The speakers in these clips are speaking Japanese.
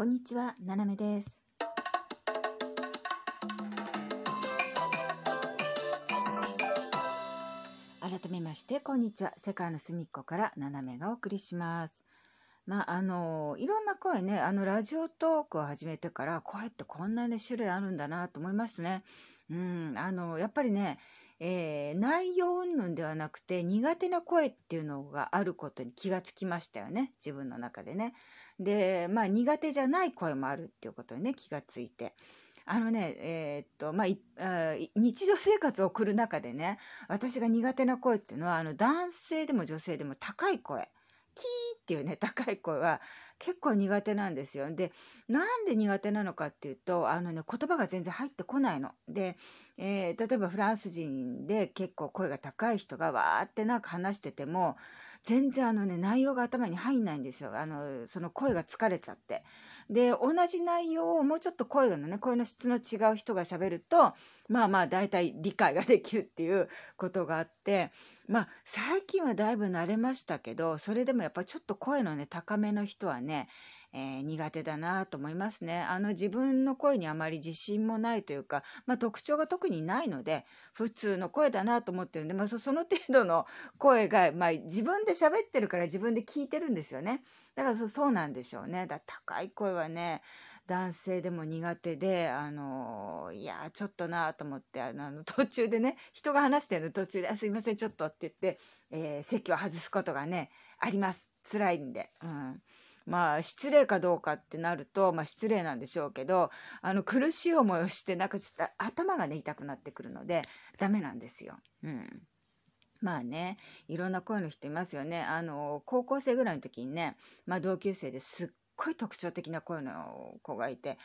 こんにちは、ななめです。改めまして、こんにちは。世界の隅っこからななめがお送りします。まあ、あの、いろんな声ね、あの、ラジオトークを始めてから、声ってこんなに種類あるんだなと思いますね。うん、あの、やっぱりね、えー内容云々ではなくて苦手な声っていうのがあることに気がつきましたよね自分の中でね。でまあ苦手じゃない声もあるっていうことにね気がついて。あのねえーっとまあ日常生活を送る中でね私が苦手な声っていうのはあの男性でも女性でも高い声キーっていうね高い声は結構苦手なんですよ。でなんで苦手なのかっていうとあのね言葉が全然入ってこないの。で、えー例えばフランス人で結構声が高い人がわーってなんか話してても全然あのね内容が頭に入んないんですよ。あのその声が疲れちゃって。で同じ内容をもうちょっと声のね声の質の違う人がしゃべるとまあまあ大体理解ができるっていうことがあってまあ最近はだいぶ慣れましたけどそれでもやっぱちょっと声のね高めの人はね、えー苦手だなと思いますね。あの自分の声にあまり自信もないというか、まあ、特徴が特にないので普通の声だなと思ってるんで、まあ、そその程度の声が、まあ、自分で喋ってるから自分で聞いてるんですよね。だからそそうなんでしょうね。だ高い声はね男性でも苦手であのいやちょっとなと思ってあのあの途中でね人が話してる途中で「すいませんちょっと」って言って、えー席を外すことがねあります辛いんで。うんまあ失礼かどうかってなると、まあ、失礼なんでしょうけどあの苦しい思いをしてなんかちょっと頭がね痛くなってくるのでダメなんですよ。うんまあねいろんな声の人いますよね。あの高校生ぐらいの時にね、まあ、同級生ですっごい特徴的な声の子がいて、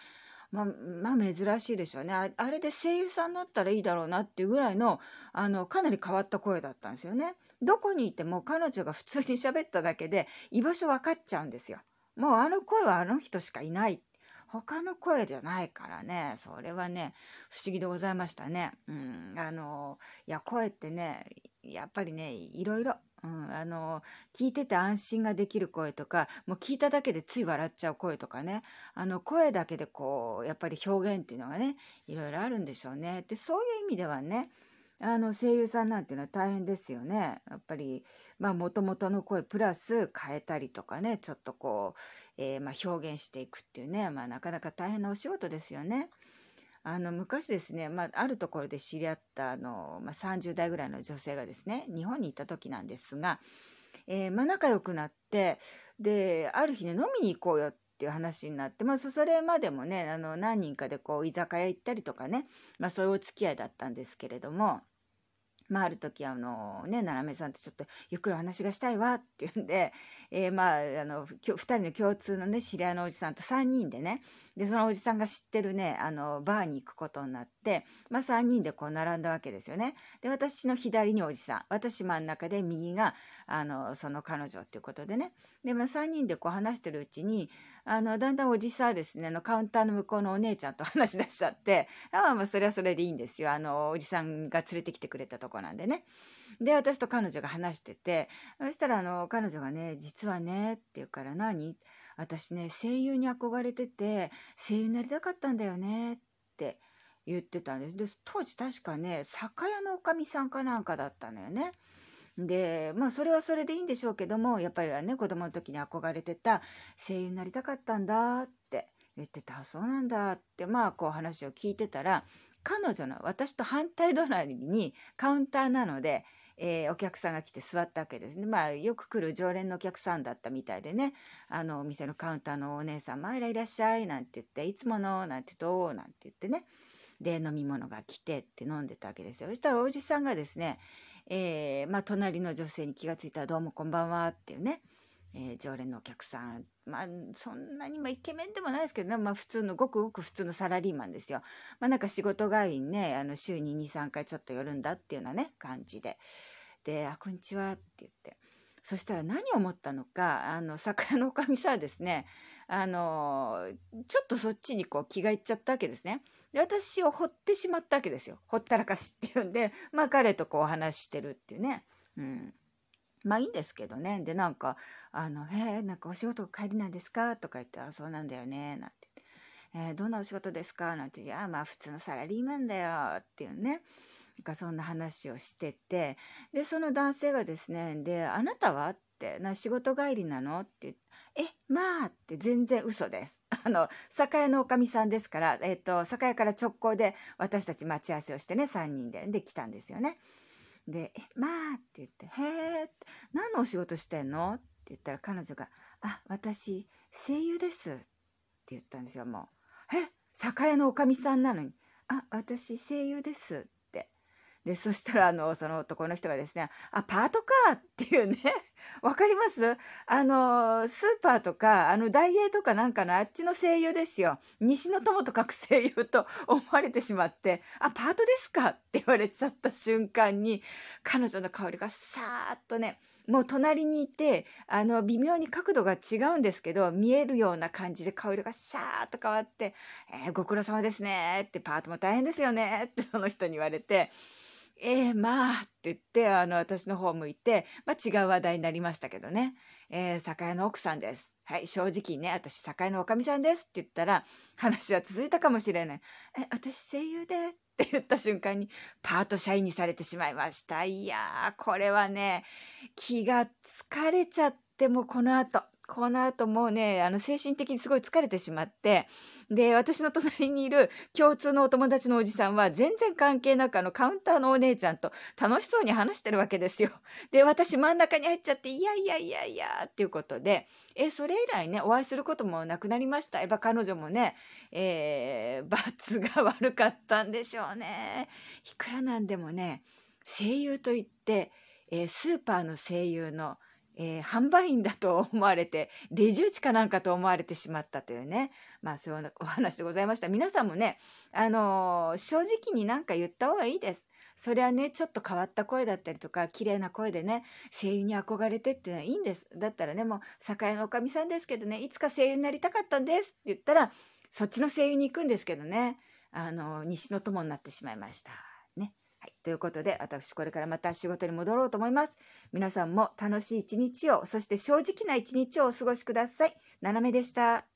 まあ、まあ珍しいでしょうねああれで声優さんになったらいいだろうなっていうぐらいのあのかなり変わった声だったんですよね。どこにいても彼女が普通に喋っただけで居場所分かっちゃうんですよ。もうあの声はあの人しかいない。他の声じゃないからねそれはね不思議でございましたね。うん、あのいや声ってねやっぱりねいろいろ、うん、あの聞いてて安心ができる声とかもう聞いただけでつい笑っちゃう声とかねあの声だけでこうやっぱり表現っていうのがねいろいろあるんでしょうね。でそういう意味ではねあの声優さんなんていうのは大変ですよね。やっぱりまあ元々の声プラス変えたりとかねちょっとこう、えーまあ、表現していくっていうね、まあ、なかなか大変なお仕事ですよね。あの昔ですね、まあ、あるところで知り合ったあの、まあ、30代ぐらいの女性がですね日本に行った時なんですが、えーまあ、仲良くなってである日ね飲みに行こうよってていう話になって、まあ、それまでもねあの何人かでこう居酒屋行ったりとかね、まあ、そういうお付き合いだったんですけれども。まあ、ある時あのね斜めさんってちょっとゆっくりお話がしたいわって言うんで、えーまああの2人の共通のね知り合いのおじさんと3人でねでそのおじさんが知ってるねあのバーに行くことになって、まあ、3人でこう並んだわけですよね。で私の左におじさん私真ん中で右があのその彼女っていうことでねで、まあ、3人でこう話してるうちにあのだんだんおじさんはですねあのカウンターの向こうのお姉ちゃんと話し出しちゃって ああまあそれはそれでいいんですよあのおじさんが連れてきてくれたとこなんでね。で私と彼女が話しててそしたらあの彼女がね「実はね」って言うから「何?」私ね声優に憧れてて声優になりたかったんだよねって言ってたんですで当時確かね酒屋のおかみさんかなんかだったのよね。でまあそれはそれでいいんでしょうけどもやっぱりはね子供の時に憧れてた声優になりたかったんだって言ってたそうなんだってまあこう話を聞いてたら彼女の私と反対隣にカウンターなので、えーお客さんが来て座ったわけですね。まあよく来る常連のお客さんだったみたいでねあのお店のカウンターのお姉さん「マイラいらっしゃい」なんて言って「いつもの」なんて言うと「おなんて言ってねで飲み物が来てって飲んでたわけですよ。そしたらおじさんがですね、えーまあ、隣の女性に気がついたら「どうもこんばんは」っていうね、えー常連のお客さんまあそんなにまあイケメンでもないですけどね、まあ、普通のごくごく普通のサラリーマンですよ。まあ、なんか仕事帰りにねあの週に23回ちょっと寄るんだっていうようなね感じで。で「あこんにちは」って言ってそしたら何を思ったのかあの酒屋のおかみさんはですねあのちょっとそっちにこう気がいっちゃったわけですね。で私をほってしまったわけですよほったらかしっていうんでまあ彼とこう話ししてるっていうね。うんまあいいんですけどね。で、なんか、あの、えー、なんかお仕事帰りなんですか？とか言って、あ、そうなんだよね。なんて。えー、どんなお仕事ですか？なんて、いや、まあ普通のサラリーマンだよ。っていうね。かそんな話をしてて、で、その男性がですね、で、あなたは？って、な仕事帰りなの？って言って、え、まあって全然嘘です。あの、酒屋のおかみさんですから、えっ、と、酒屋から直行で私たち待ち合わせをしてね、3人で、で、来たんですよね。で、え、まあって言って、へえ、何のお仕事してんの？って言ったら彼女が、あ、私、声優ですって言ったんですよ、もう。え、酒屋のおかみさんなのに、あ、私、声優ですって。で、そしたら、あの、その男の人がですね、あ、パートかっていうね、わかります？あの、スーパーとか、あの、ダイエーとかなんかのあっちの声優ですよ。西の友と書く声優と思われてしまって、あ、パートですか？って言われちゃった瞬間に、彼女の香りがさーっとね、もう隣にいて、あの、微妙に角度が違うんですけど、見えるような感じで香りがシャーっと変わって、えー、ご苦労様ですねって、パートも大変ですよねってその人に言われて、えー、まあって言って、あの、私の方向いて、まあ、違う話題になりましたけどね。えー、酒屋の奥さんです。はい、正直ね、私、酒屋のおかみさんですって言ったら、話は続いたかもしれない。え、私、声優で？って言った瞬間に、パート社員にされてしまいました。いやー、これはね、気が疲れちゃって、もこの後、この後もうね、あの、精神的にすごい疲れてしまって、で、私の隣にいる共通のお友達のおじさんは全然関係なくあの、カウンターのお姉ちゃんと楽しそうに話してるわけですよ。で、私真ん中に入っちゃって、いやいやいやいや、っていうことで、え、それ以来ね、お会いすることもなくなりました。やっぱ彼女もね、えー、罰が悪かったんでしょうね。いくらなんでもね、声優といって、えー、スーパーの声優のえー、販売員だと思われて、レジ打ちかなんかと思われてしまったというね。まあ、そういうお話でございました。皆さんもね、あのー、正直になんか言った方がいいです。それはね、ちょっと変わった声だったりとか、綺麗な声でね、声優に憧れてっていうのはいいんです。だったらね、もう、酒屋のおかみさんですけどね、いつか声優になりたかったんですって言ったら、そっちの声優に行くんですけどね、あのー、西の友になってしまいました。はい。ということで、私これからまた仕事に戻ろうと思います。皆さんも楽しい一日を、そして正直な一日をお過ごしください。ななめでした。